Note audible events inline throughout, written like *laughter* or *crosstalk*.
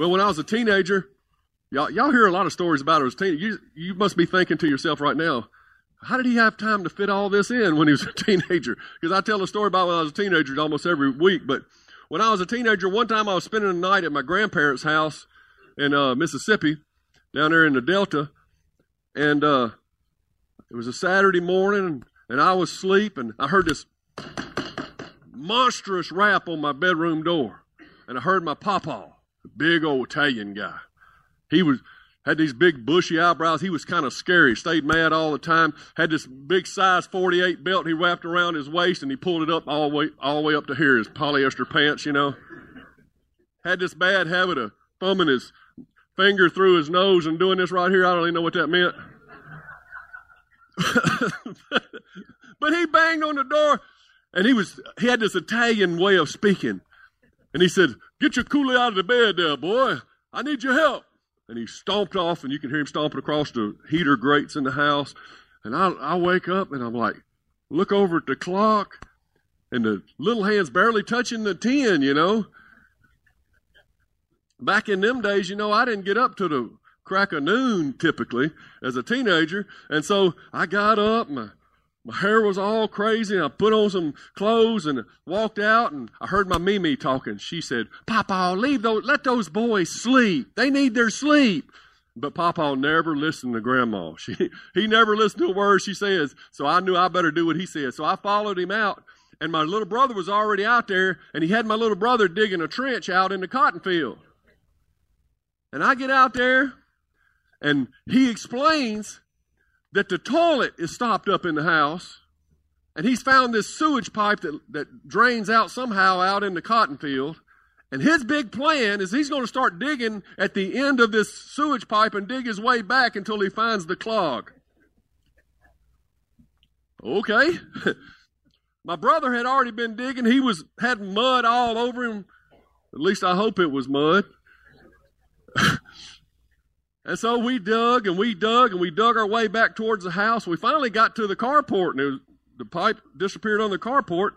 Well, when I was a teenager, y'all, y'all hear a lot of stories about it as a teen. You, you must be thinking to yourself right now, how did he have time to fit all this in when he was a *laughs* teenager? Because I tell a story about when I was a teenager almost every week. But when I was a teenager, one time I was spending the night at my grandparents' house in uh, Mississippi, down there in the Delta, and uh, it was a Saturday morning, and I was asleep, and I heard this monstrous rap on my bedroom door, and I heard my papa, a big old Italian guy. He was had these big bushy eyebrows. He was kind of scary. Stayed mad all the time. Had this big size 48 belt he wrapped around his waist, and he pulled it up all the way all the way up to here. His polyester pants, you know. Had this bad habit of thumbing his finger through his nose and doing this right here. I don't even know what that meant. *laughs* but he banged on the door, and he was he had this Italian way of speaking, and he said, "Get your coolie out of the bed, there, boy. I need your help." And he stomped off, and you can hear him stomping across the heater grates in the house. And I, I wake up, and I'm like, look over at the clock, and the little hand's barely touching the 10, you know. Back in them days, you know, I didn't get up to the crack of noon typically as a teenager. And so I got up, my, my hair was all crazy, and I put on some clothes and walked out, and I heard my Mimi talking. She said, Papa, leave those, let those boys sleep. They need their sleep. But Papa never listened to Grandma. *laughs* She, he never listened to a word she says. So I knew I better do what he said. So I followed him out, and my little brother was already out there, and he had my little brother digging a trench out in the cotton field. And I get out there, and he explains that the toilet is stopped up in the house, and he's found this sewage pipe that, that drains out somehow out in the cotton field. And his big plan is he's going to start digging at the end of this sewage pipe and dig his way back until he finds the clog. Okay. *laughs* My brother had already been digging. He was had mud all over him. At least I hope it was mud. *laughs* and so we dug and we dug and we dug our way back towards the house. We finally got to the carport and was, the pipe disappeared on the carport.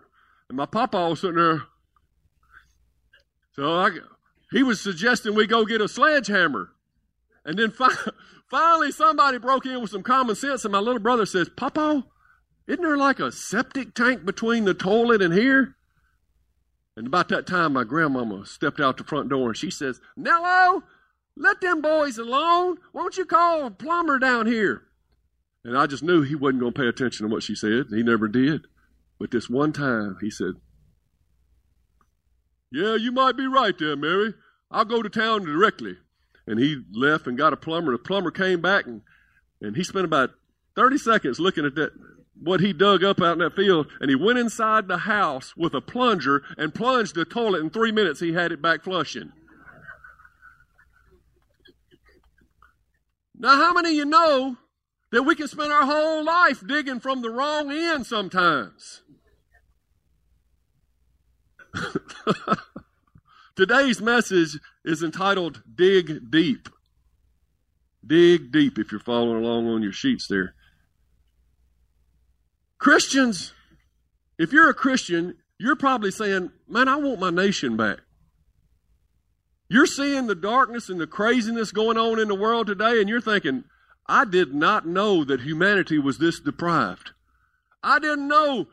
And my papa was sitting there. So I, he was suggesting we go get a sledgehammer. And then fi- *laughs* finally somebody broke in with some common sense and my little brother says, Papa, isn't there like a septic tank between the toilet and here? And about that time, my grandmama stepped out the front door and she says, Nello, let them boys alone. Won't you call a plumber down here? And I just knew he wasn't going to pay attention to what she said. He never did. But this one time, he said, Yeah, you might be right there, Mary. I'll go to town directly. And he left and got a plumber. The plumber came back and, and he spent about 30 seconds looking at that what he dug up out in that field, and he went inside the house with a plunger and plunged the toilet. In three minutes, he had it back flushing. Now, how many of you know that we can spend our whole life digging from the wrong end sometimes? *laughs* Today's message is entitled Dig Deep. Dig deep if you're following along on your sheets there. Christians, if you're a Christian, you're probably saying, Man, I want my nation back. You're seeing the darkness and the craziness going on in the world today, and you're thinking, I did not know that humanity was this deprived. I didn't know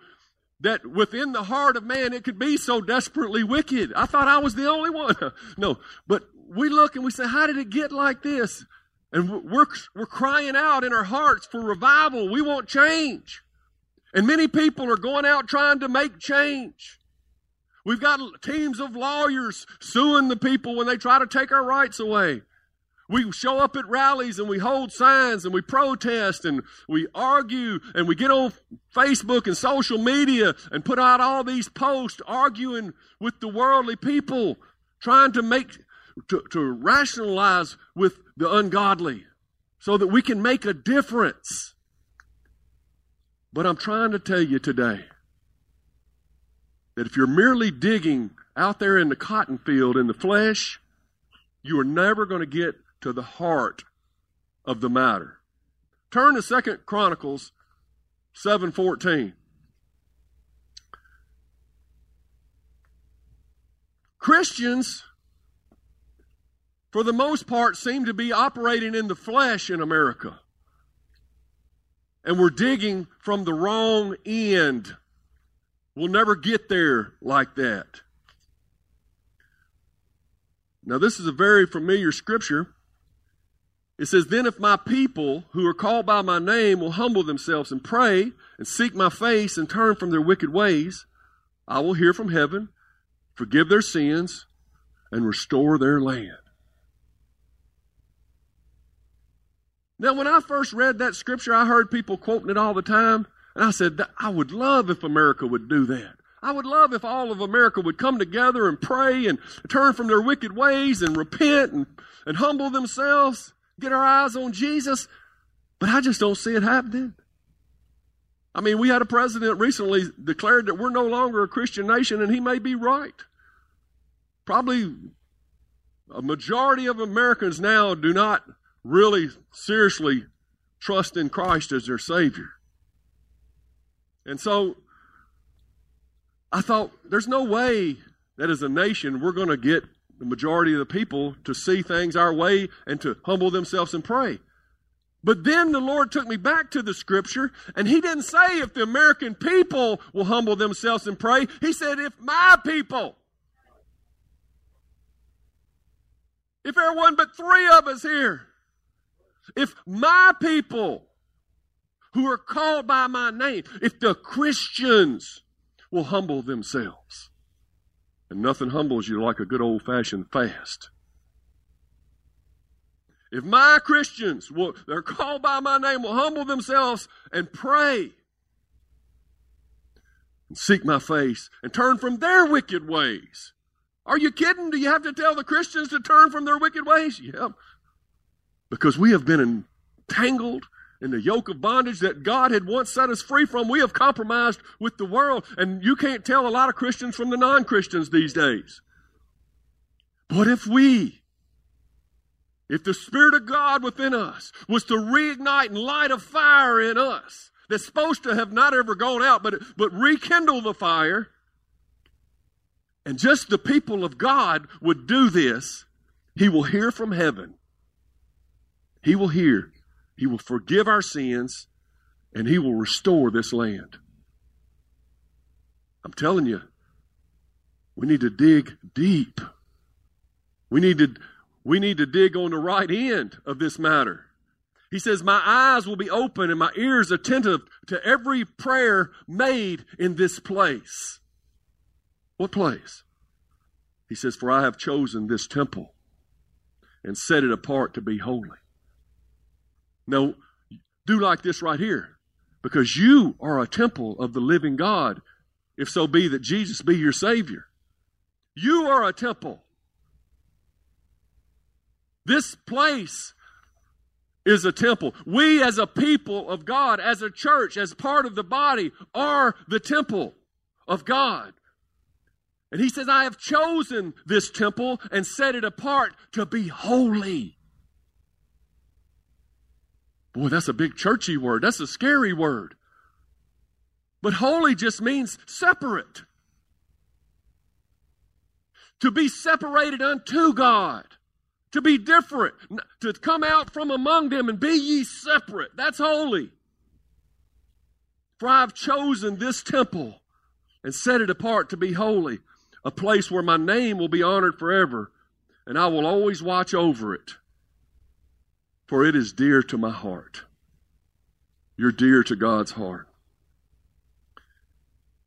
that within the heart of man it could be so desperately wicked. I thought I was the only one. *laughs* no, but we look and we say, How did it get like this? And we're, we're crying out in our hearts for revival. We want change. And many people are going out trying to make change. We've got teams of lawyers suing the people when they try to take our rights away. We show up at rallies and we hold signs and we protest and we argue and we get on Facebook and social media and put out all these posts arguing with the worldly people. trying to make, to, to rationalize with the ungodly so that we can make a difference. But I'm trying to tell you today that if you're merely digging out there in the cotton field in the flesh, you are never going to get to the heart of the matter. Turn to Second Chronicles 7:14. Christians for the most part seem to be operating in the flesh in America. And we're digging from the wrong end. We'll never get there like that. Now, this is a very familiar scripture. It says, Then if my people who are called by my name will humble themselves and pray and seek my face and turn from their wicked ways, I will hear from heaven, forgive their sins, and restore their land. Now, when I first read that scripture, I heard people quoting it all the time, and I said, I would love if America would do that. I would love if all of America would come together and pray and turn from their wicked ways and repent and, and humble themselves, get our eyes on Jesus. But I just don't see it happening. I mean, we had a president recently declared that we're no longer a Christian nation, and he may be right. Probably a majority of Americans now do not really seriously trust in Christ as their Savior. And so I thought, there's no way that as a nation we're going to get the majority of the people to see things our way and to humble themselves and pray. But then the Lord took me back to the scripture, and He didn't say if the American people will humble themselves and pray. He said, if my people, if there are one but three of us here, if my people who are called by my name, if the Christians will humble themselves, and nothing humbles you like a good old fashioned fast. If my Christians will, they're called by my name, will humble themselves and pray and seek my face and turn from their wicked ways. Are you kidding? Do you have to tell the Christians to turn from their wicked ways? Yeah because we have been entangled in the yoke of bondage that God had once set us free from. We have compromised with the world, and you can't tell a lot of Christians from the non Christians these days. But if we, if the Spirit of God within us was to reignite and light a fire in us that's supposed to have not ever gone out, but, but rekindle the fire, and just the people of God would do this, He will hear from heaven he will hear, He will forgive our sins, and He will restore this land. I'm telling you, we need to dig deep. We need to, we need to dig on the right end of this matter. He says, My eyes will be open and my ears attentive to every prayer made in this place. What place? He says, For I have chosen this temple and set it apart to be holy. Now, do like this right here. Because you are a temple of the living God, if so be that Jesus be your Savior. You are a temple. This place is a temple. We, as a people of God, as a church, as part of the body, are the temple of God. And he says, I have chosen this temple and set it apart to be holy. Boy, that's a big churchy word. That's a scary word. But holy just means separate. To be separated unto God. To be different. To come out from among them and be ye separate. That's holy. For I have chosen this temple and set it apart to be holy, a place where my name will be honored forever, and I will always watch over it for it is dear to my heart. You're dear to God's heart.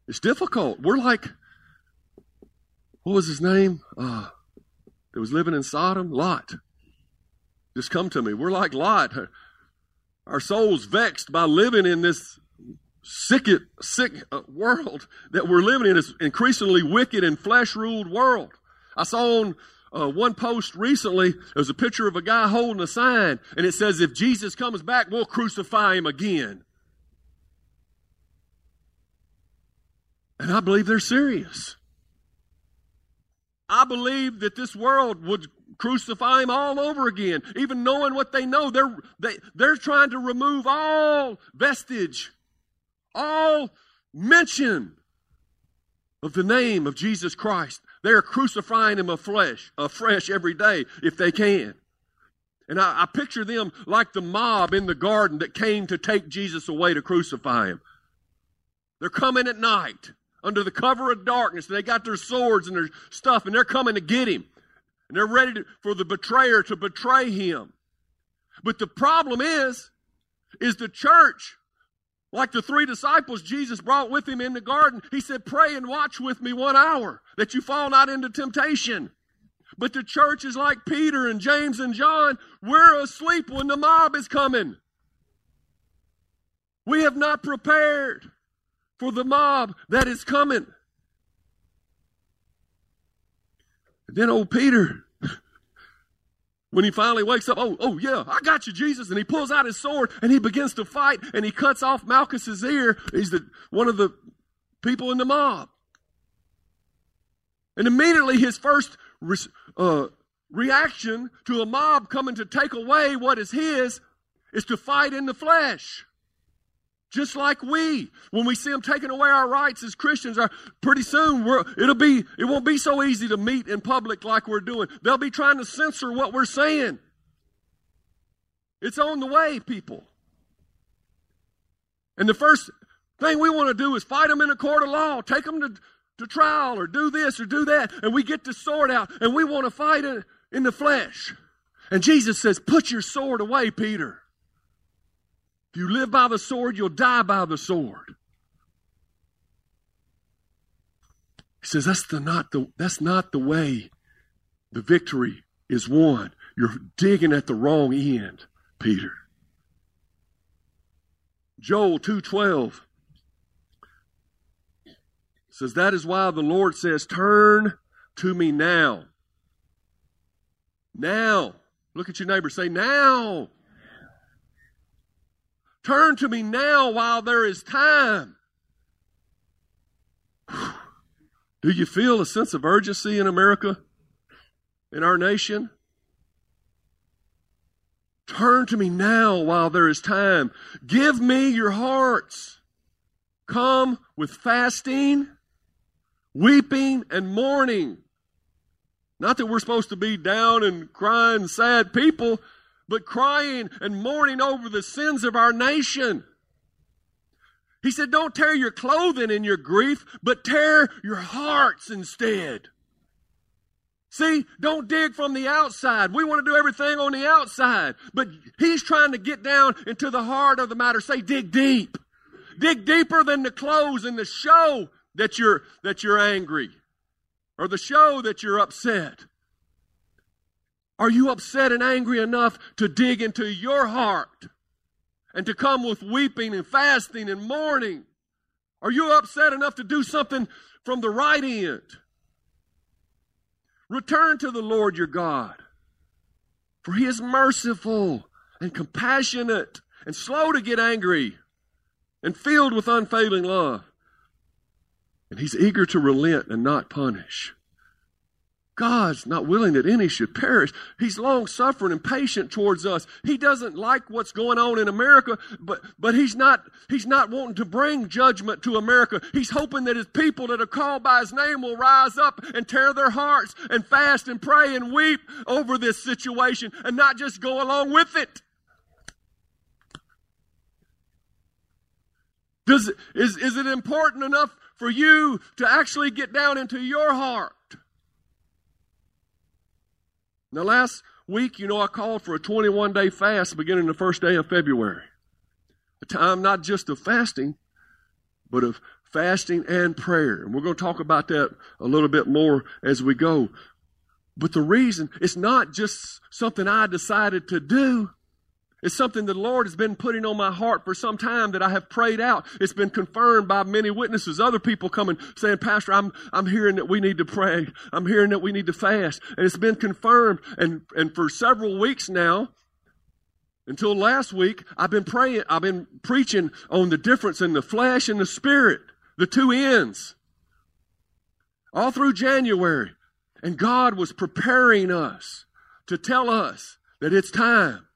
It's difficult. We're like, what was his name? Uh, that was living in Sodom? Lot. Just come to me. We're like Lot. Our souls vexed by living in this sick, sick uh, world that we're living in, this increasingly wicked and flesh ruled world. I saw on uh, one post recently, there was a picture of a guy holding a sign, and it says, If Jesus comes back, we'll crucify him again. And I believe they're serious. I believe that this world would crucify him all over again, even knowing what they know. They're, they, they're trying to remove all vestige, all mention of the name of Jesus Christ. They're crucifying him afresh, afresh every day if they can. And I, I picture them like the mob in the garden that came to take Jesus away to crucify him. They're coming at night under the cover of darkness. They got their swords and their stuff, and they're coming to get him. And they're ready to, for the betrayer to betray him. But the problem is, is the church, like the three disciples Jesus brought with him in the garden, he said, Pray and watch with me one hour that you fall not into temptation. But the church is like Peter and James and John. We're asleep when the mob is coming. We have not prepared for the mob that is coming. Then old Peter, when he finally wakes up, oh, oh yeah, I got you, Jesus. And he pulls out his sword and he begins to fight and he cuts off Malchus's ear. He's the, one of the people in the mob. And immediately his first uh, reaction to a mob coming to take away what is his is to fight in the flesh. Just like we, when we see them taking away our rights as Christians, are pretty soon it'll be it won't be so easy to meet in public like we're doing. They'll be trying to censor what we're saying. It's on the way, people. And the first thing we want to do is fight them in a court of law, take them to, to trial, or do this or do that, and we get the sword out, and we want to fight in, in the flesh. And Jesus says, "Put your sword away, Peter." If you live by the sword, you'll die by the sword. He says that's the not the that's not the way the victory is won. You're digging at the wrong end, Peter. Joel 2:12 says that is why the Lord says turn to me now. Now. Look at your neighbor say now. Turn to me now while there is time. *sighs* Do you feel a sense of urgency in America, in our nation? Turn to me now while there is time. Give me your hearts. Come with fasting, weeping, and mourning. Not that we're supposed to be down and crying, sad people, but crying and mourning over the sins of our nation. He said, Don't tear your clothing in your grief, but tear your hearts instead. See, don't dig from the outside. We want to do everything on the outside. But he's trying to get down into the heart of the matter. Say, dig deep. Dig deeper than the clothes and the show that you're, that you're angry or the show that you're upset. Are you upset and angry enough to dig into your heart and to come with weeping and fasting and mourning? Are you upset enough to do something from the right end? Return to the Lord your God, for he is merciful and compassionate and slow to get angry and filled with unfailing love. And he's eager to relent and not punish. God's not willing that any should perish. He's long suffering and patient towards us. He doesn't like what's going on in America, but, but he's not, he's not wanting to bring judgment to America. He's hoping that his people that are called by his name will rise up and tear their hearts and fast and pray and weep over this situation and not just go along with it. Does, is, is it important enough for you to actually get down into your heart? Now, last week, you know, I called for a 21 day fast beginning the first day of February. A time not just of fasting, but of fasting and prayer. And we're going to talk about that a little bit more as we go. But the reason, it's not just something I decided to do. It's something the Lord has been putting on my heart for some time that I have prayed out. It's been confirmed by many witnesses. Other people coming saying, Pastor, I'm, I'm hearing that we need to pray. I'm hearing that we need to fast. And it's been confirmed. And, and for several weeks now, until last week, I've been praying, I've been preaching on the difference in the flesh and the spirit, the two ends. All through January. And God was preparing us to tell us that it's time.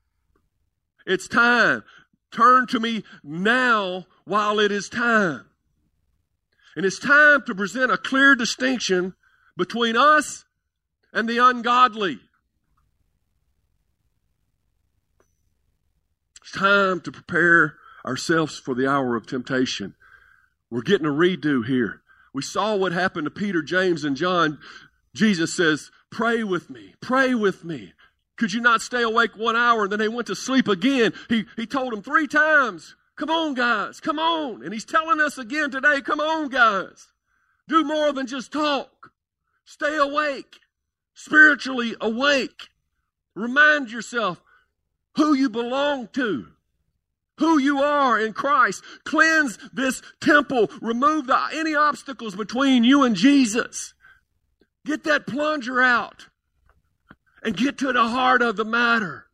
It's time. Turn to me now while it is time. And it's time to present a clear distinction between us and the ungodly. It's time to prepare ourselves for the hour of temptation. We're getting a redo here. We saw what happened to Peter, James, and John. Jesus says, Pray with me, pray with me. Could you not stay awake one hour? And then they went to sleep again. He, he told them three times, Come on, guys, come on. And he's telling us again today, Come on, guys. Do more than just talk. Stay awake, spiritually awake. Remind yourself who you belong to, who you are in Christ. Cleanse this temple. Remove the, any obstacles between you and Jesus. Get that plunger out and get to the heart of the matter.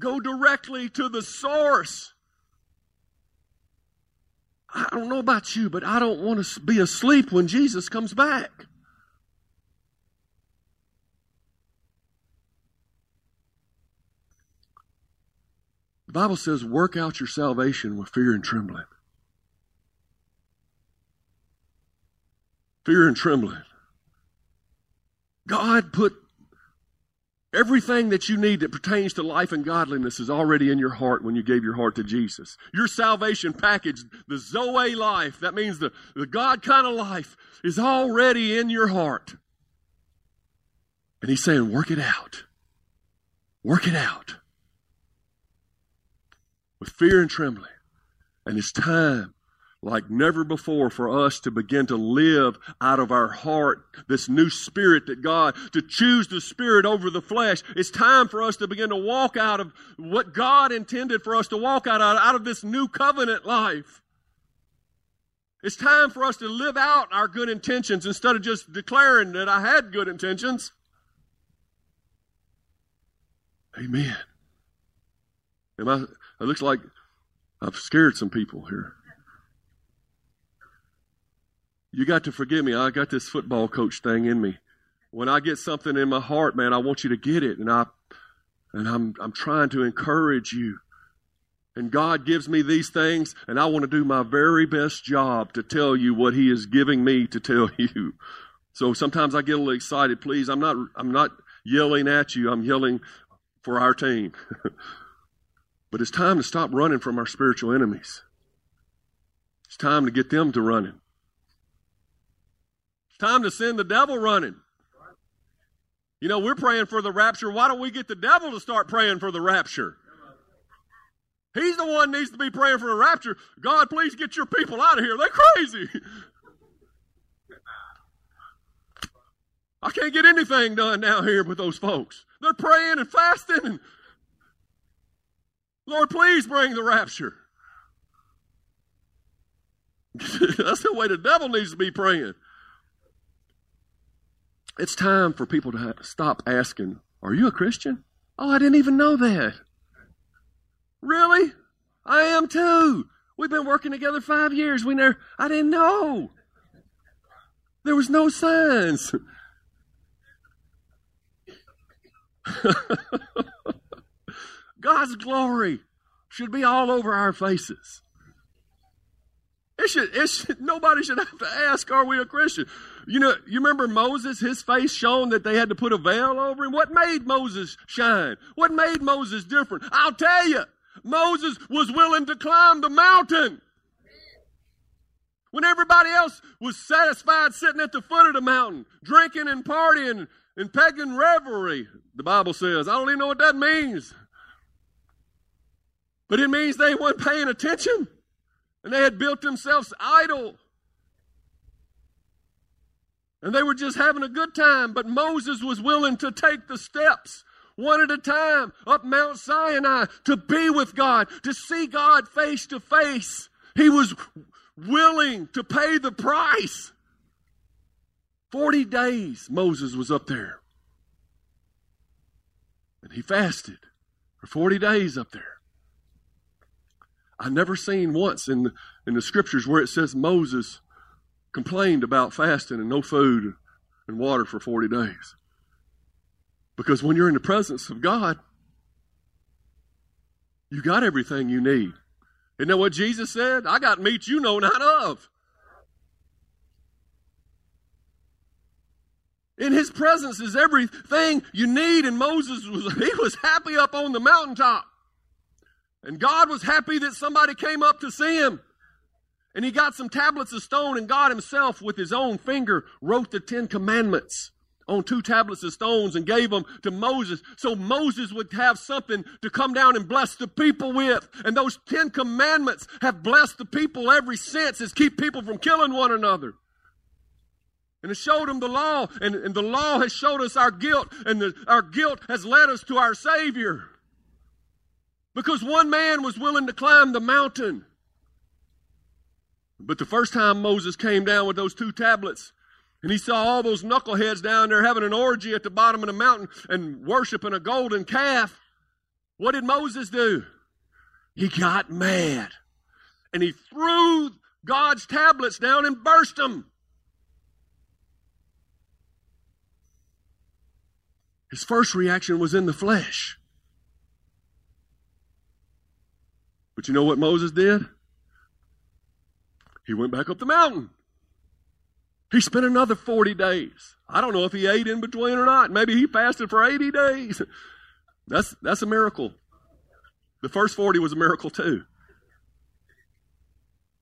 Go directly to the source. I don't know about you, but I don't want to be asleep when Jesus comes back. The Bible says, work out your salvation with fear and trembling. Fear and trembling. God put everything that you need that pertains to life and godliness is already in your heart when you gave your heart to Jesus. Your salvation package, the Zoe life, that means the, the God kind of life, is already in your heart. And He's saying, work it out. Work it out. With fear and trembling. And it's time like never before for us to begin to live out of our heart this new spirit that God, to choose the spirit over the flesh. It's time for us to begin to walk out of what God intended for us to walk out of, out of this new covenant life. It's time for us to live out our good intentions instead of just declaring that I had good intentions. Amen. Am I, it looks like I've scared some people here you got to forgive me. I got this football coach thing in me. When I get something in my heart, man, I want you to get it. And I and I'm I'm trying to encourage you. And God gives me these things, and I want to do my very best job to tell you what He is giving me to tell *laughs* you. So sometimes I get a little excited. Please, I'm not I'm not yelling at you. I'm yelling for our team. *laughs* but it's time to stop running from our spiritual enemies. It's time to get them to running. Time to send the devil running. You know, we're praying for the rapture. Why don't we get the devil to start praying for the rapture? He's the one needs to be praying for the rapture. God, please get your people out of here. They're crazy. I can't get anything done down here with those folks. They're praying and fasting and Lord, please bring the rapture. *laughs* That's the way the devil needs to be praying. It's time for people to stop asking, Are you a Christian? Oh, I didn't even know that. Really? I am too. We've been working together five years. We never, I didn't know. There was no signs. *laughs* God's glory should be all over our faces. It should, it should, nobody should have to ask, are we a Christian? You know, you remember Moses, his face shone that they had to put a veil over him? What made Moses shine? What made Moses different? I'll tell you, Moses was willing to climb the mountain. When everybody else was satisfied sitting at the foot of the mountain, drinking and partying and pagan revelry, the Bible says. I don't even know what that means. But it means they weren't paying attention. And they had built themselves idol. And they were just having a good time. But Moses was willing to take the steps one at a time up Mount Sinai to be with God, to see God face to face. He was willing to pay the price. 40 days Moses was up there. And he fasted for 40 days up there. I never seen once in the, in the scriptures where it says Moses complained about fasting and no food and water for 40 days. Because when you're in the presence of God, you got everything you need. Isn't that what Jesus said? I got meat you know not of. In his presence is everything you need, and Moses was *laughs* he was happy up on the mountaintop. And God was happy that somebody came up to see him. And he got some tablets of stone, and God himself, with his own finger, wrote the Ten Commandments on two tablets of stones and gave them to Moses so Moses would have something to come down and bless the people with. And those Ten Commandments have blessed the people ever since. It's keep people from killing one another. And it showed them the law, and, and the law has showed us our guilt, and the, our guilt has led us to our Savior. Because one man was willing to climb the mountain. But the first time Moses came down with those two tablets, and he saw all those knuckleheads down there having an orgy at the bottom of the mountain and worshiping a golden calf. What did Moses do? He got mad. And he threw God's tablets down and burst them. His first reaction was in the flesh. But you know what Moses did? He went back up the mountain. He spent another 40 days. I don't know if he ate in between or not. Maybe he fasted for 80 days. *laughs* That's, that's a miracle. The first 40 was a miracle too.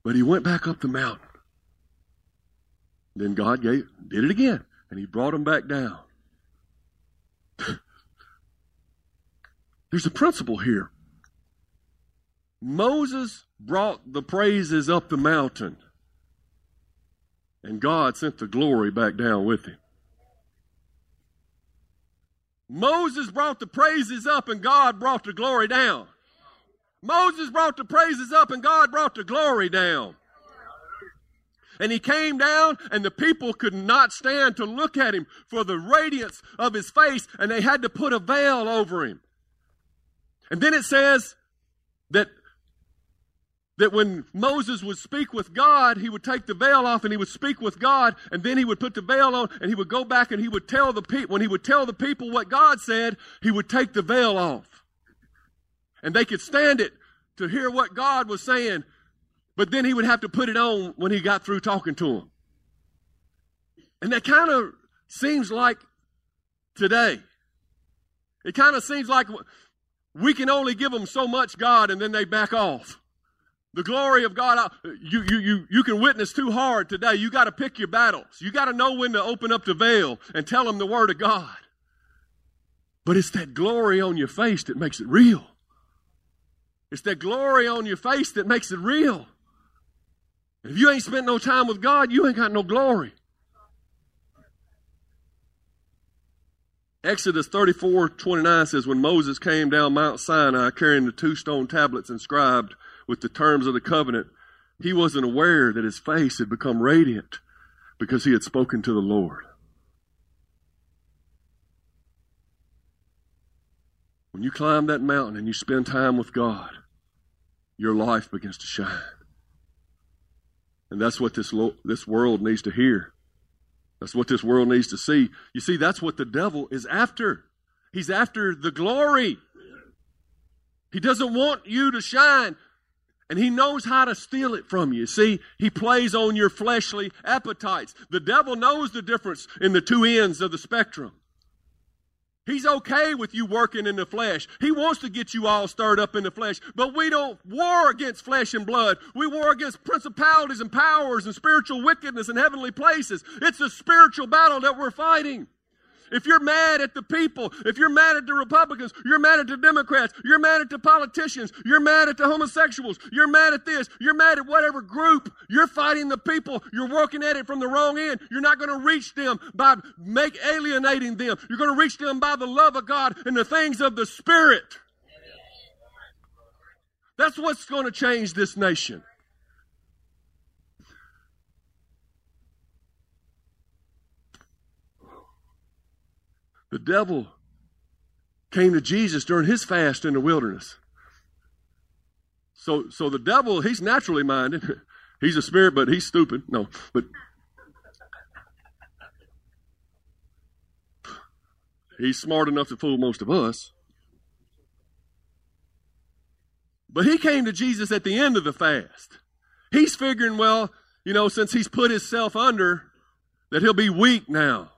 But he went back up the mountain. Then God gave, did it again, and he brought him back down. *laughs* There's a principle here. Moses brought the praises up the mountain. And God sent the glory back down with him. Moses brought the praises up and God brought the glory down. Moses brought the praises up and God brought the glory down. And he came down, and the people could not stand to look at him for the radiance of his face, and they had to put a veil over him. And then it says that that when Moses would speak with God, he would take the veil off and he would speak with God, and then he would put the veil on and he would go back and he would tell the people, when he would tell the people what God said, he would take the veil off. And they could stand it to hear what God was saying, but then he would have to put it on when he got through talking to them. And that kind of seems like today. It kind of seems like we can only give them so much God and then they back off. The glory of God, uh, you, you, you, you can witness too hard today. You got to pick your battles. You got to know when to open up the veil and tell them the Word of God. But it's that glory on your face that makes it real. It's that glory on your face that makes it real. If you ain't spent no time with God, you ain't got no glory. Exodus 34 29 says, When Moses came down Mount Sinai carrying the two stone tablets inscribed with the terms of the covenant, he wasn't aware that his face had become radiant because he had spoken to the Lord. When you climb that mountain and you spend time with God, your life begins to shine. And that's what this, lo- this world needs to hear. That's what this world needs to see. You see, that's what the devil is after. He's after the glory. He doesn't want you to shine. And he knows how to steal it from you. See, he plays on your fleshly appetites. The devil knows the difference in the two ends of the spectrum. He's okay with you working in the flesh. He wants to get you all stirred up in the flesh. But we don't war against flesh and blood. We war against principalities and powers and spiritual wickedness in heavenly places. It's a spiritual battle that we're fighting. If you're mad at the people, if you're mad at the Republicans, you're mad at the Democrats, you're mad at the politicians, you're mad at the homosexuals, you're mad at this, you're mad at whatever group, you're fighting the people, you're working at it from the wrong end. You're not going to reach them by make alienating them. You're going to reach them by the love of God and the things of the Spirit. That's what's going to change this nation. The devil came to Jesus during his fast in the wilderness. So, so the devil, he's naturally minded. *laughs* He's a spirit, but he's stupid. No, but he's smart enough to fool most of us. But he came to Jesus at the end of the fast. He's figuring, well, you know, since he's put himself under, that he'll be weak now.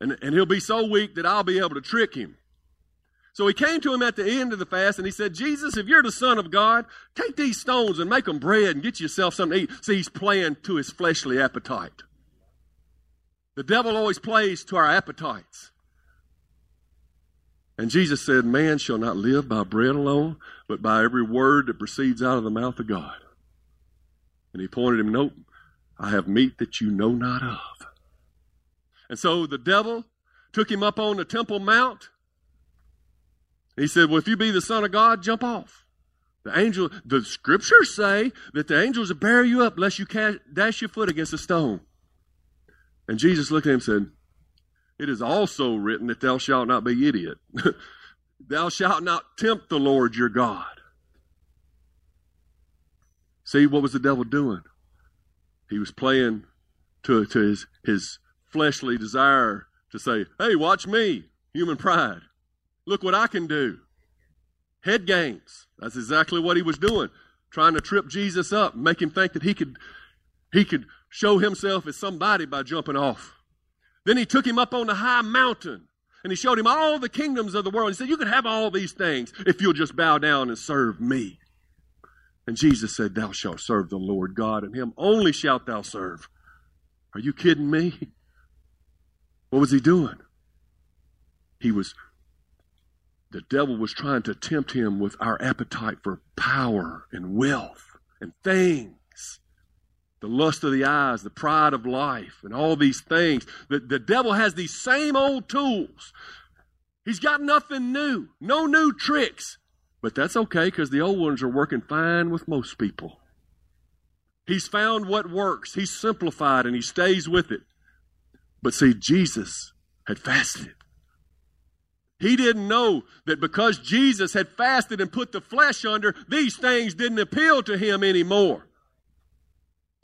And, and he'll be so weak that I'll be able to trick him. So he came to him at the end of the fast and he said, Jesus, if you're the Son of God, take these stones and make them bread and get yourself something to eat. See, he's playing to his fleshly appetite. The devil always plays to our appetites. And Jesus said, Man shall not live by bread alone, but by every word that proceeds out of the mouth of God. And he pointed him, Nope, I have meat that you know not of. And so the devil took him up on the Temple Mount. He said, Well, if you be the Son of God, jump off. The angel, the scriptures say that the angels will bear you up lest you dash your foot against a stone. And Jesus looked at him and said, It is also written that thou shalt not be idiot. *laughs* thou shalt not tempt the Lord your God. See, what was the devil doing? He was playing to, to his, his fleshly desire to say, hey, watch me, human pride. Look what I can do. Head games. That's exactly what he was doing, trying to trip Jesus up, make him think that he could, he could show himself as somebody by jumping off. Then he took him up on the high mountain and he showed him all the kingdoms of the world. He said, You can have all these things if you'll just bow down and serve me. And Jesus said, Thou shalt serve the Lord God, and him only shalt thou serve. Are you kidding me? What was he doing? He was, the devil was trying to tempt him with our appetite for power and wealth and things. The lust of the eyes, the pride of life, and all these things. The, the devil has these same old tools. He's got nothing new, no new tricks. But that's okay because the old ones are working fine with most people. He's found what works, he's simplified, and he stays with it. But see, Jesus had fasted. He didn't know that because Jesus had fasted and put the flesh under, these things didn't appeal to him anymore.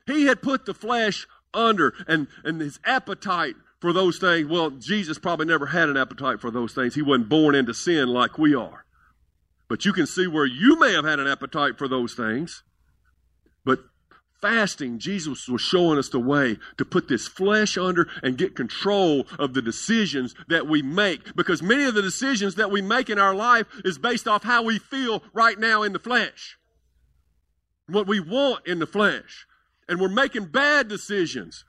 He had put the flesh under and, and his appetite for those things. Well, Jesus probably never had an appetite for those things. He wasn't born into sin like we are. But you can see where you may have had an appetite for those things. But fasting, Jesus was showing us the way to put this flesh under and get control of the decisions that we make. Because many of the decisions that we make in our life is based off how we feel right now in the flesh. What we want in the flesh. And we're making bad decisions.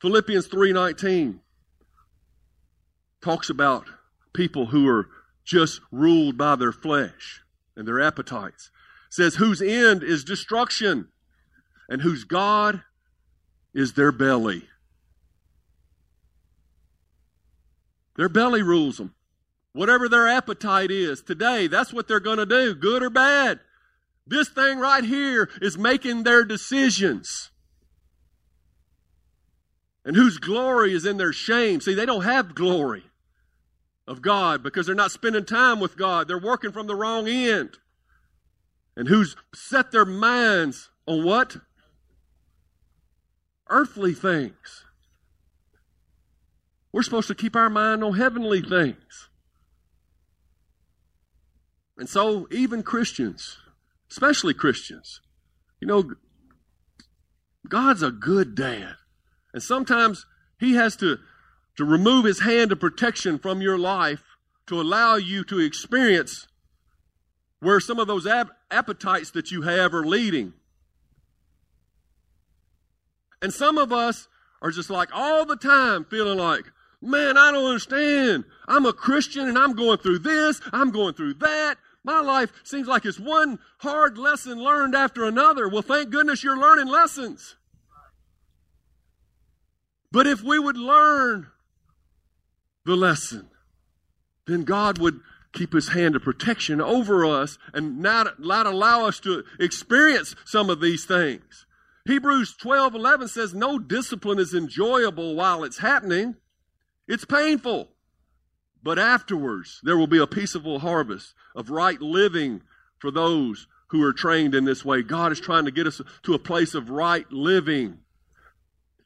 Philippians 3:19 talks about people who are just ruled by their flesh and their appetites. It says, whose end is destruction and whose God is their belly. Their belly rules them. Whatever their appetite is today, that's what they're going to do, good or bad. This thing right here is making their decisions. And whose glory is in their shame. See, they don't have glory of God because they're not spending time with God. They're working from the wrong end. And who's set their minds on what? Earthly things. We're supposed to keep our mind on heavenly things. And so, even Christians, especially Christians, you know, God's a good dad. And sometimes He has to to remove his hand of protection from your life to allow you to experience where some of those ap- appetites that you have are leading. And some of us are just like all the time feeling like, man, I don't understand. I'm a Christian and I'm going through this, I'm going through that. My life seems like it's one hard lesson learned after another. Well, thank goodness you're learning lessons. But if we would learn the lesson, then God would keep his hand of protection over us and not, not allow us to experience some of these things. Hebrews 12 11 says, No discipline is enjoyable while it's happening. It's painful. But afterwards, there will be a peaceable harvest of right living for those who are trained in this way. God is trying to get us to a place of right living.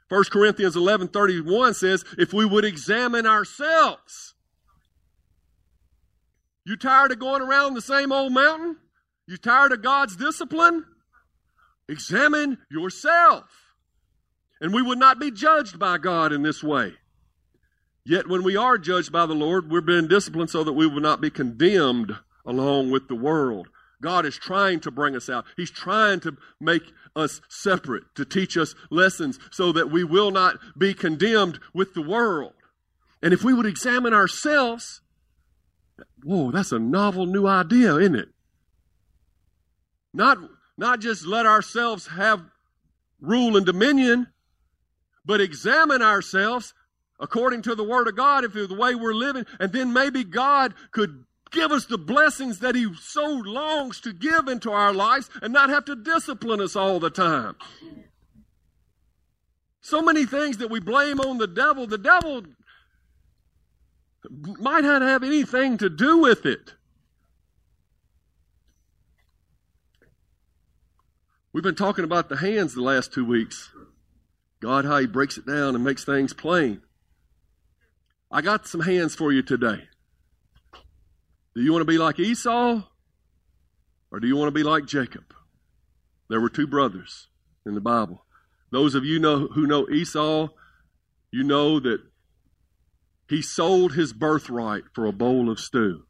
1 Corinthians 11 31 says, If we would examine ourselves, you tired of going around the same old mountain? You tired of God's discipline? Examine yourself. And we would not be judged by God in this way. Yet when we are judged by the Lord, we're being disciplined so that we will not be condemned along with the world. God is trying to bring us out. He's trying to make us separate, to teach us lessons so that we will not be condemned with the world. And if we would examine ourselves, whoa, that's a novel new idea, isn't it? Not, not just let ourselves have rule and dominion, but examine ourselves according to the Word of God, if the way we're living, and then maybe God could give us the blessings that He so longs to give into our lives and not have to discipline us all the time. So many things that we blame on the devil, the devil might not have anything to do with it. We've been talking about the hands the last two weeks. God, how He breaks it down and makes things plain. I got some hands for you today. Do you want to be like Esau or do you want to be like Jacob? There were two brothers in the Bible. Those of you know who know Esau, you know that he sold his birthright for a bowl of stew.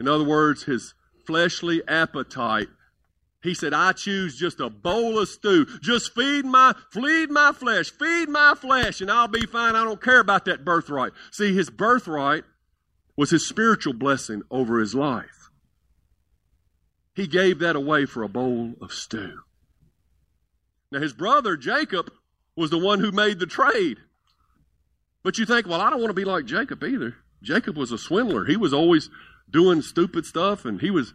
In other words, his fleshly appetite. He said, I choose just a bowl of stew. Just feed my, feed my flesh, feed my flesh, and I'll be fine. I don't care about that birthright. See, his birthright was his spiritual blessing over his life. He gave that away for a bowl of stew. Now, his brother Jacob was the one who made the trade. But you think, well, I don't want to be like Jacob either. Jacob was a swindler. He was always doing stupid stuff and he was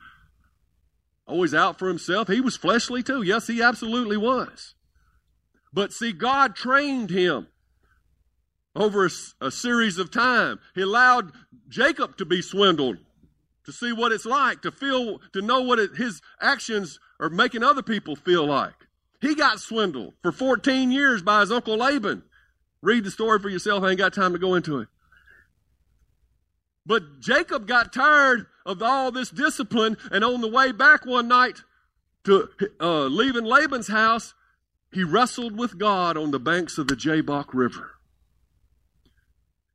always out for himself. He was fleshly too. Yes, he absolutely was. But see, God trained him over a, a, series of time. He allowed Jacob to be swindled to see what it's like to feel, to know what it, his actions are making other people feel like. He got swindled for 14 years by his uncle Laban. Read the story for yourself. I ain't got time to go into it. But Jacob got tired of all this discipline, and on the way back one night to uh, leaving Laban's house, he wrestled with God on the banks of the Jabbok River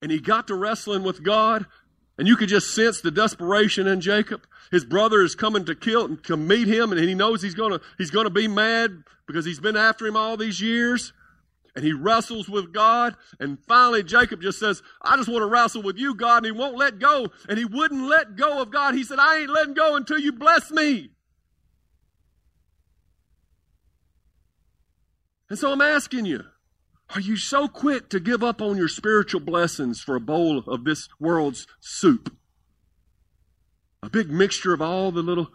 and he got to wrestling with God, and you could just sense the desperation in Jacob. His brother is coming to kill and to meet him, and he knows he's gonna he's gonna be mad because he's been after him all these years. And he wrestles with God, and finally Jacob just says, I just want to wrestle with you, God, and he won't let go. And he wouldn't let go of God. He said, I ain't letting go until you bless me. And so I'm asking you, are you so quick to give up on your spiritual blessings for a bowl of this world's soup? A big mixture of all the little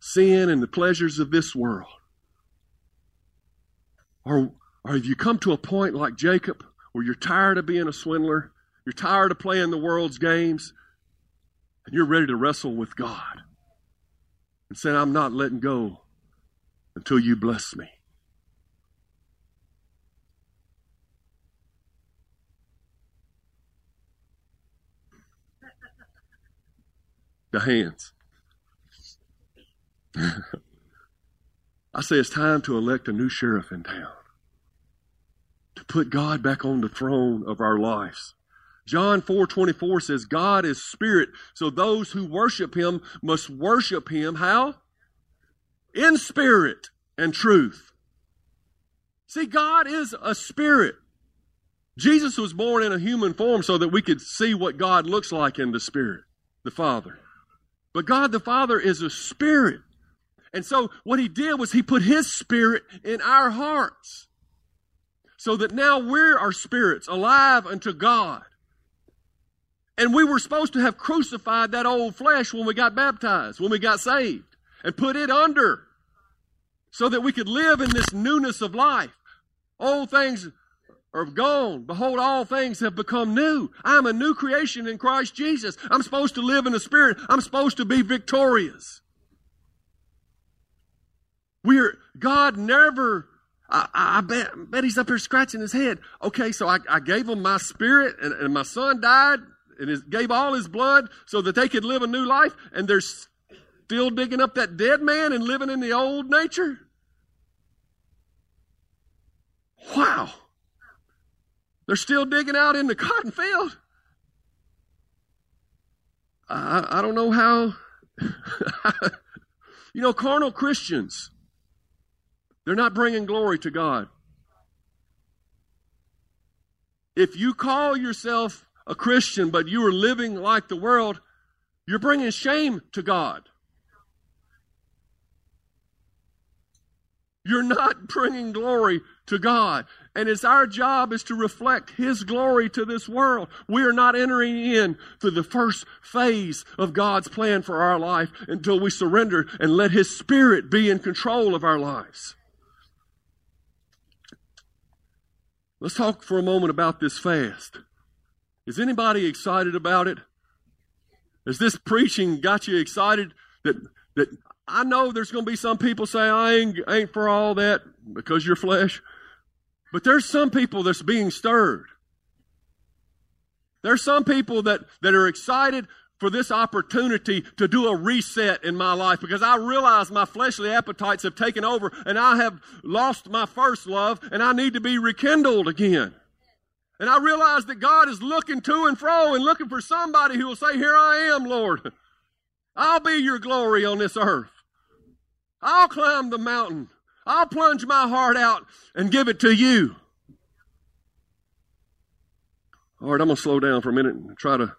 sin and the pleasures of this world. Or, or have you come to a point like Jacob where you're tired of being a swindler, you're tired of playing the world's games, and you're ready to wrestle with God and say, I'm not letting go until you bless me? The hands. *laughs* I say it's time to elect a new sheriff in town. To put God back on the throne of our lives. John 4:24 says God is spirit, so those who worship him must worship him how? In spirit and truth. See, God is a spirit. Jesus was born in a human form so that we could see what God looks like in the Spirit, the Father. But God the Father is a Spirit. And so what he did was he put his Spirit in our hearts so that now we're our spirits alive unto God. And we were supposed to have crucified that old flesh when we got baptized, when we got saved, and put it under so that we could live in this newness of life. Old things are gone. Behold, all things have become new. I'm a new creation in Christ Jesus. I'm supposed to live in the Spirit. I'm supposed to be victorious. We're, God never, I, I bet, bet he's up here scratching his head. Okay, so I, I gave him my spirit and, and my son died and his, gave all his blood so that they could live a new life and they're still digging up that dead man and living in the old nature? Wow. They're still digging out in the cotton field. I, I don't know how. *laughs* you know, carnal Christians, they're not bringing glory to God. If you call yourself a Christian, but you are living like the world, you're bringing shame to God. You're not bringing glory to God. And it's our job is to reflect His glory to this world. We are not entering in to the first phase of God's plan for our life until we surrender and let His Spirit be in control of our lives. Let's talk for a moment about this fast. Is anybody excited about it? Has this preaching got you excited that that I know there's going to be some people say I ain't, ain't for all that because you're flesh. But there's some people that's being stirred. There's some people that, that are excited for this opportunity to do a reset in my life because I realize my fleshly appetites have taken over and I have lost my first love and I need to be rekindled again. And I realize that God is looking to and fro and looking for somebody who will say, Here I am, Lord. I'll be your glory on this earth. I'll climb the mountain. I'll plunge my heart out and give it to you. All right, I'm going to slow down for a minute and try to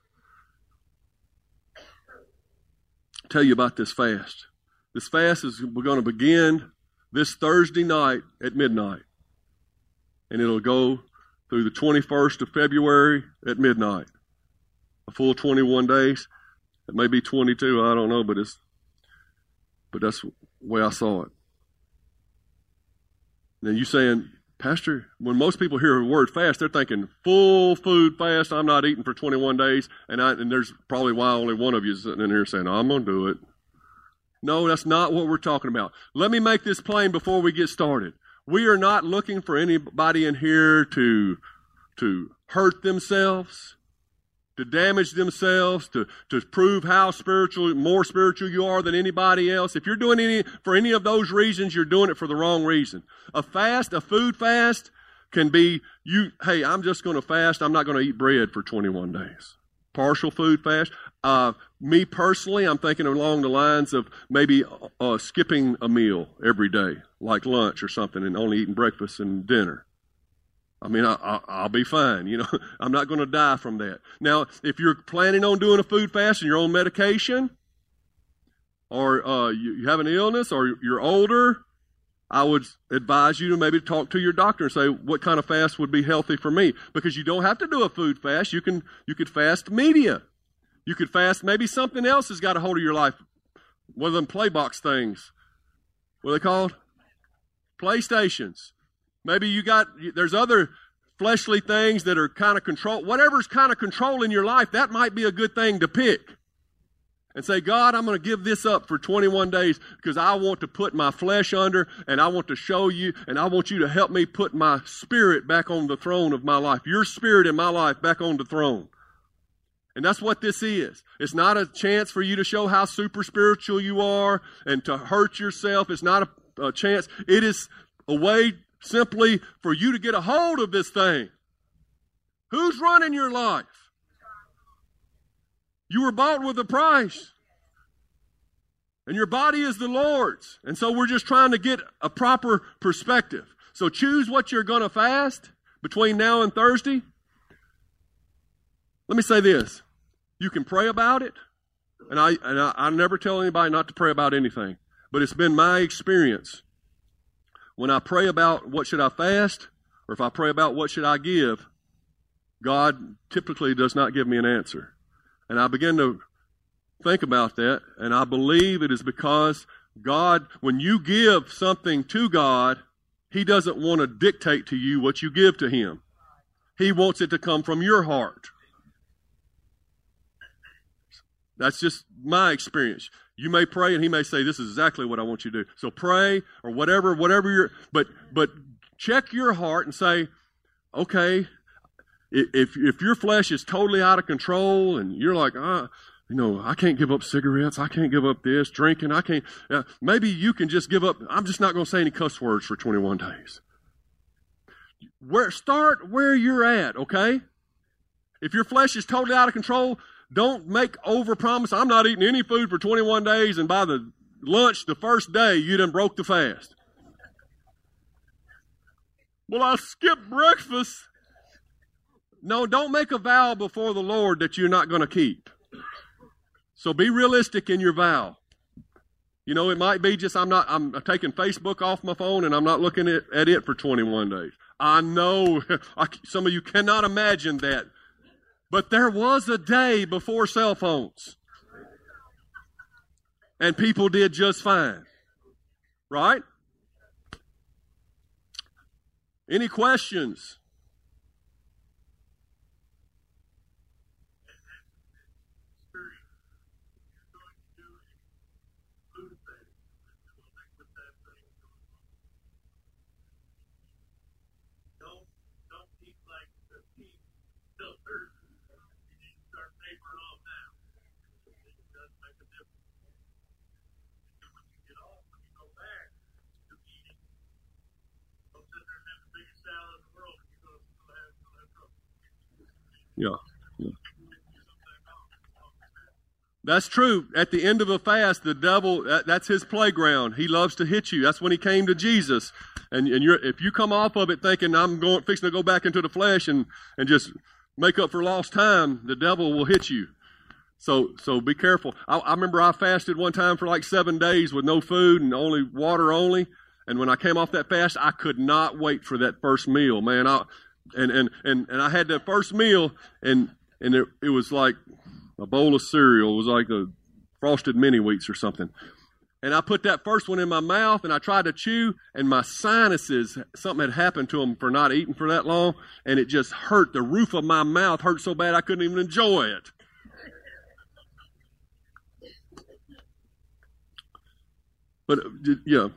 tell you about this fast. This fast is we're going to begin this Thursday night at midnight. And it'll go through the 21st of February at midnight. A full 21 days. It may be 22, I don't know, but it's but that's the way I saw it. Now you saying, Pastor, when most people hear the word fast, they're thinking full food fast. I'm not eating for 21 days, and I, and there's probably why only one of you is sitting in here saying, "I'm going to do it." No, that's not what we're talking about. Let me make this plain before we get started. We are not looking for anybody in here to to hurt themselves to damage themselves, to, to prove how spiritual, more spiritual you are than anybody else. If you're doing any, for any of those reasons, you're doing it for the wrong reason. A fast, a food fast, can be you, hey, I'm just going to fast. I'm not going to eat bread for 21 days. Partial food fast. Uh, me personally, I'm thinking along the lines of maybe uh, skipping a meal every day, like lunch or something, and only eating breakfast and dinner. I mean, I, will be fine. You know, *laughs* I'm not going to die from that. Now, if you're planning on doing a food fast and you're on medication, or uh, you, you have an illness, or you're older, I would advise you to maybe talk to your doctor and say what kind of fast would be healthy for me. Because you don't have to do a food fast. You can you could fast media. You could fast maybe something else has got a hold of your life. One of them playbox things. What are they called? PlayStations. Maybe you got, there's other fleshly things that are kind of control, whatever's kind of controlling your life, that might be a good thing to pick. And say, God, I'm going to give this up for 21 days because I want to put my flesh under and I want to show you and I want you to help me put my spirit back on the throne of my life. Your spirit in my life back on the throne. And that's what this is. It's not a chance for you to show how super spiritual you are and to hurt yourself. It's not a, a chance. It is a way simply for you to get a hold of this thing. Who's running your life? You were bought with a price. And your body is the Lord's. And so we're just trying to get a proper perspective. So choose what you're going to fast. between now and Thursday, let me say this. You can pray about it, and I, and I, I never tell anybody not to pray about anything, but it's been my experience. When I pray about what should I fast, or if I pray about what should I give, God typically does not give me an answer. And I begin to think about that, and I believe it is because God, when you give something to God, He doesn't want to dictate to you what you give to Him. He wants it to come from your heart. That's just my experience. You may pray and he may say, This is exactly what I want you to do. So pray or whatever, whatever you're but but check your heart and say, Okay, if if your flesh is totally out of control and you're like, ah, you know, I can't give up cigarettes, I can't give up this, drinking, I can't uh, maybe you can just give up I'm just not gonna say any cuss words for twenty one days. Where start where you're at, okay? If your flesh is totally out of control, don't make over promise. I'm not eating any food for 21 days, and by the lunch the first day, you done broke the fast. Well, I skipped breakfast. No, don't make a vow before the Lord that you're not going to keep. So be realistic in your vow. You know, it might be just I'm not I'm taking Facebook off my phone and I'm not looking at, at it for 21 days. I know *laughs* I, some of you cannot imagine that but there was a day before cell phones. And people did just fine. Right? Any questions? Yeah. That's true. At the end of a fast, the devil, that, that's his playground. He loves to hit you. That's when he came to Jesus. And, and if you come off of it thinking, I'm going, fixing to go back into the flesh and, and just make up for lost time, the devil will hit you. So, so be careful. I, I remember I fasted one time for like seven days with no food and only water only. And when I came off that fast, I could not wait for that first meal, man. I, and and and and I had that first meal, and and it, it was like a bowl of cereal. It was like a frosted mini wheats or something. And I put that first one in my mouth, and I tried to chew, and my sinuses something had happened to them for not eating for that long, and it just hurt. The roof of my mouth hurt so bad I couldn't even enjoy it. But uh, yeah,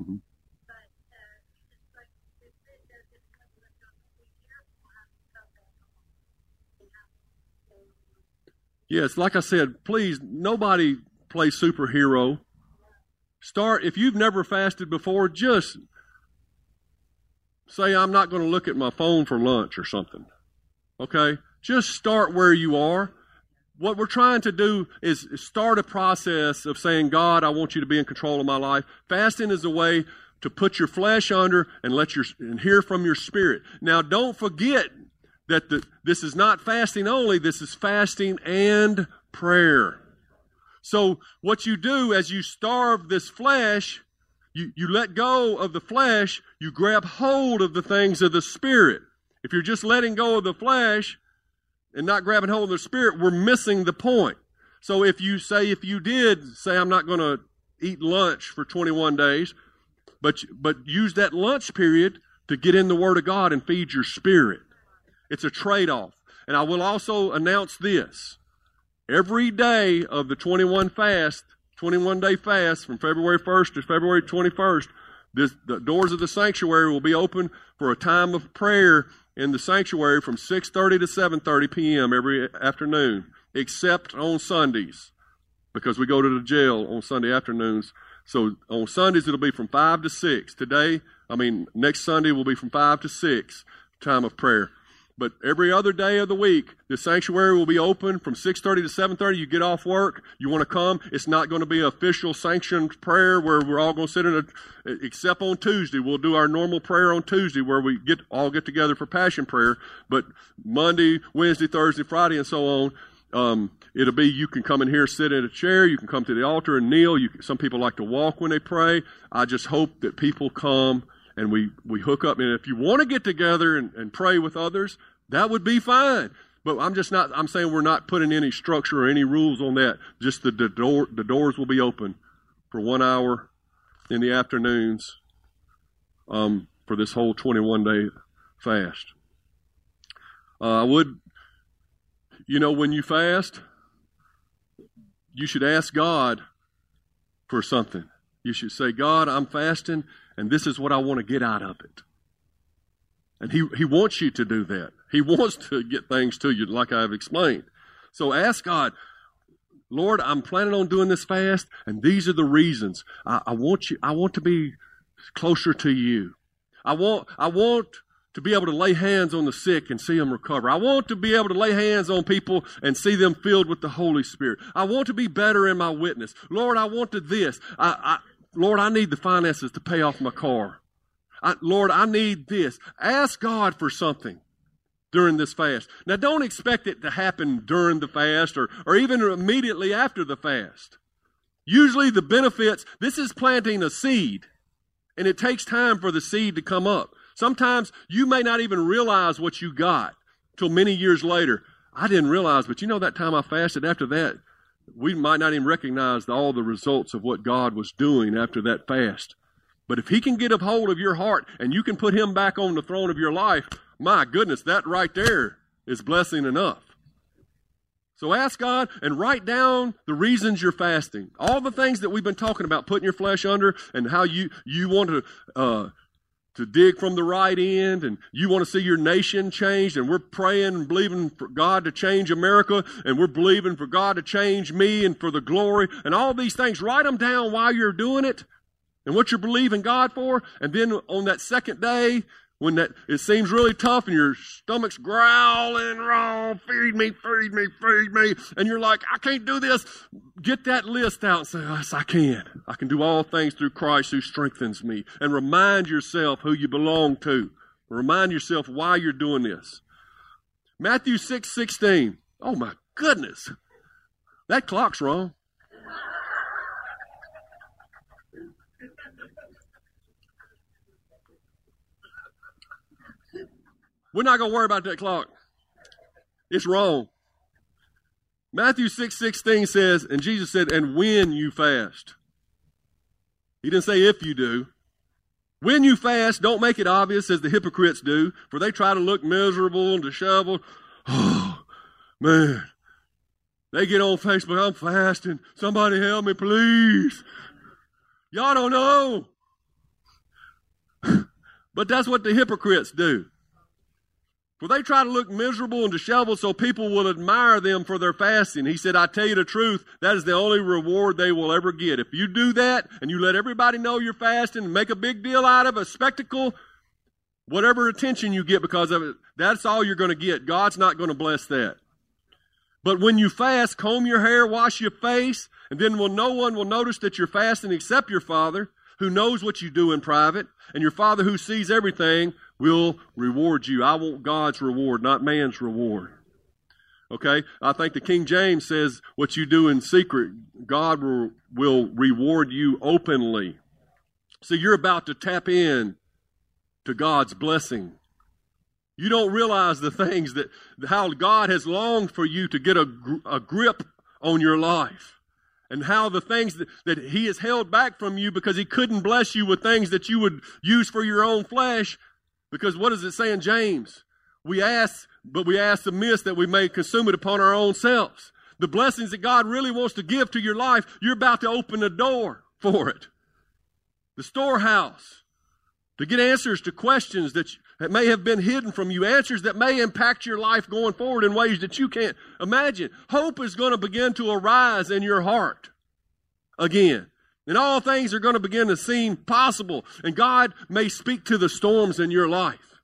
Mm-hmm. Yes, like I said, please, nobody play superhero. Start, if you've never fasted before, just say, I'm not going to look at my phone for lunch or something. Okay? Just start where you are. What we're trying to do is start a process of saying, God, I want you to be in control of my life. Fasting is a way to put your flesh under and let your and hear from your spirit. Now, don't forget that the, this is not fasting only. This is fasting and prayer. So, what you do as you starve this flesh, you, you let go of the flesh, you grab hold of the things of the spirit. If you're just letting go of the flesh, and not grabbing hold of the Spirit, we're missing the point. So if you say, if you did say, I'm not going to eat lunch for 21 days, but but use that lunch period to get in the Word of God and feed your spirit. It's a trade-off. And I will also announce this. Every day of the 21 fast, 21 day fast from February 1st to February 21st, this, the doors of the sanctuary will be open for a time of prayer in the sanctuary from 6:30 to 7:30 p.m. every afternoon, except on Sundays, because we go to the jail on Sunday afternoons. So on Sundays it'll be from five to six. Today, I mean next Sunday will be from five to six, time of prayer. But every other day of the week, the sanctuary will be open from 6:30 to 7:30. You get off work, you want to come. It's not going to be official sanctioned prayer where we're all going to sit in a. Except on Tuesday, we'll do our normal prayer on Tuesday where we get all get together for passion prayer. But Monday, Wednesday, Thursday, Friday, and so on. Um, it'll be you can come in here, sit in a chair. You can come to the altar and kneel. You, some people like to walk when they pray. I just hope that people come and we, we hook up. And if you want to get together and, and pray with others, that would be fine. But I'm just not, I'm saying we're not putting any structure or any rules on that. Just the, the, door, the doors will be open for one hour in the afternoons um, for this whole 21 day fast. Uh, I would, you know, when you fast, you should ask God for something. You should say, God, I'm fasting, and this is what I want to get out of it. And he, he wants you to do that. He wants to get things to you, like I've explained. So ask God, Lord, I'm planning on doing this fast, and these are the reasons. I, I want you, I want to be closer to you. I want, I want to be able to lay hands on the sick and see them recover. I want to be able to lay hands on people and see them filled with the Holy Spirit. I want to be better in my witness. Lord, I want to this. I, I, Lord, I need the finances to pay off my car. I, Lord, I need this. Ask God for something during this fast. Now, don't expect it to happen during the fast or, or even immediately after the fast. Usually, the benefits, this is planting a seed, and it takes time for the seed to come up. Sometimes you may not even realize what you got till many years later. I didn't realize, but you know that time I fasted after that, we might not even recognize all the results of what God was doing after that fast. But if He can get a hold of your heart and you can put Him back on the throne of your life, my goodness, that right there is blessing enough. So ask God and write down the reasons you're fasting. All the things that we've been talking about, putting your flesh under, and how you you want to uh, to dig from the right end and you want to see your nation changed and we're praying and believing for God to change America and we're believing for God to change me and for the glory and all these things. Write them down while you're doing it and what you're believing God for. And then on that second day, when that it seems really tough and your stomach's growling, wrong, feed me, feed me, feed me, and you're like, I can't do this. Get that list out and say, Yes, I can. I can do all things through Christ who strengthens me. And remind yourself who you belong to. Remind yourself why you're doing this. Matthew 6 16. Oh my goodness. That clock's wrong. We're not going to worry about that clock. It's wrong. Matthew 6 16 says, and Jesus said, and when you fast. He didn't say if you do. When you fast, don't make it obvious as the hypocrites do, for they try to look miserable and disheveled. *sighs* Oh, man. They get on Facebook, I'm fasting. Somebody help me, please. Y'all don't know. *laughs* but that's what the hypocrites do. For they try to look miserable and disheveled so people will admire them for their fasting. He said, I tell you the truth, that is the only reward they will ever get. If you do that and you let everybody know you're fasting and make a big deal out of a spectacle, whatever attention you get because of it, that's all you're going to get. God's not going to bless that. But when you fast, comb your hair, wash your face, and then will no one will notice that you're fasting except your Father, who knows what you do in private, and your Father who sees everything will reward you. I want God's reward, not man's reward. Okay? I think the King James says what you do in secret, God will, reward you openly. So you're about to tap in to God's blessing. You don't realize the things that, how God has longed for you to get a, a grip on your life. and how the things that, that he has held back from you because he couldn't bless you with things that you would use for your own flesh. Because what does it say in James? We ask, but we ask amiss that we may consume it upon our own selves. The blessings that God really wants to give to your life, you're about to open the door for it. The storehouse to get answers to questions that, that may have been hidden from you, answers that may impact your life going forward in ways that you can't imagine. Hope is going to begin to arise in your heart again. And all things are going to begin to seem possible. And God may speak to the storms in your life.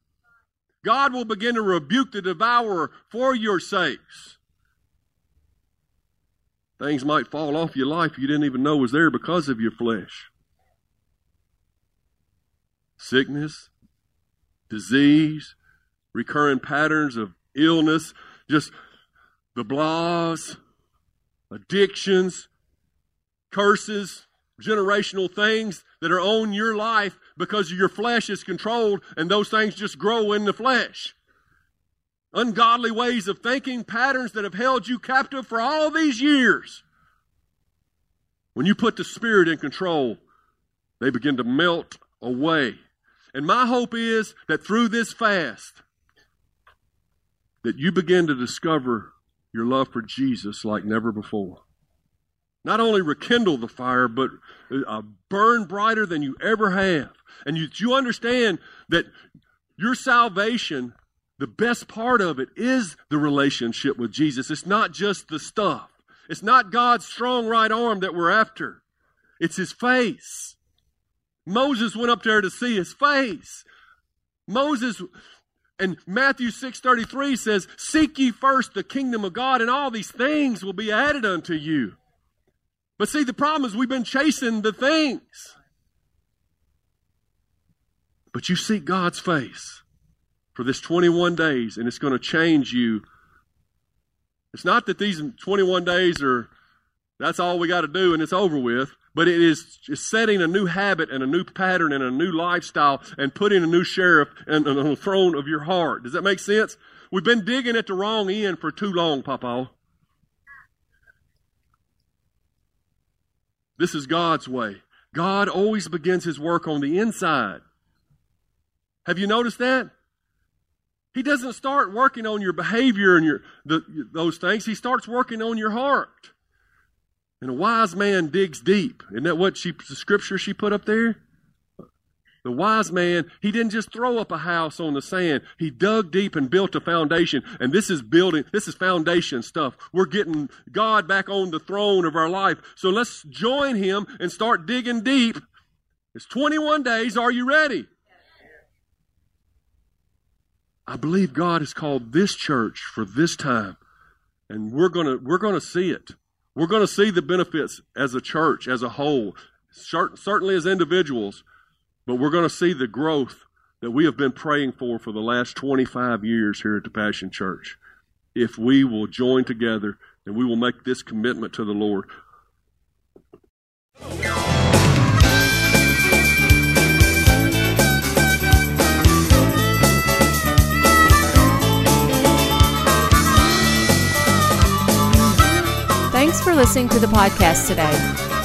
God will begin to rebuke the devourer for your sakes. Things might fall off your life you didn't even know was there because of your flesh. Sickness, disease, recurring patterns of illness, just the blahs, addictions, curses, generational things that are on your life because your flesh is controlled and those things just grow in the flesh. Ungodly ways of thinking, patterns that have held you captive for all these years. When you put the Spirit in control, they begin to melt away. And my hope is that through this fast, that you begin to discover your love for Jesus like never before. Not only rekindle the fire, but uh, burn brighter than you ever have. And you, you understand that your salvation, the best part of it is the relationship with Jesus. It's not just the stuff. It's not God's strong right arm that we're after. It's his face. Moses went up there to see his face. Moses and Matthew 6:33 says, "Seek ye first the kingdom of God, and all these things will be added unto you." But see, the problem is we've been chasing the things. But you seek God's face for this 21 days, and it's going to change you. It's not that these 21 days are, that's all we got to do and it's over with, but it is setting a new habit and a new pattern and a new lifestyle and putting a new sheriff on the throne of your heart. Does that make sense? We've been digging at the wrong end for too long, Papa. This is God's way. God always begins his work on the inside. Have you noticed that? He doesn't start working on your behavior and your the, those things. He starts working on your heart. And a wise man digs deep. Isn't that what she, the scripture she put up there? The wise man, he didn't just throw up a house on the sand. He dug deep and built a foundation. And this is building, this is foundation stuff. We're getting God back on the throne of our life. So let's join him and start digging deep. It's 21 days. Are you ready? I believe God has called this church for this time. And we're gonna, we're gonna see it. We're gonna see the benefits as a church, as a whole. Certainly as individuals. But we're going to see the growth that we have been praying for for the last 25 years here at the Passion Church. If we will join together and we will make this commitment to the Lord. Thanks for listening to the podcast today.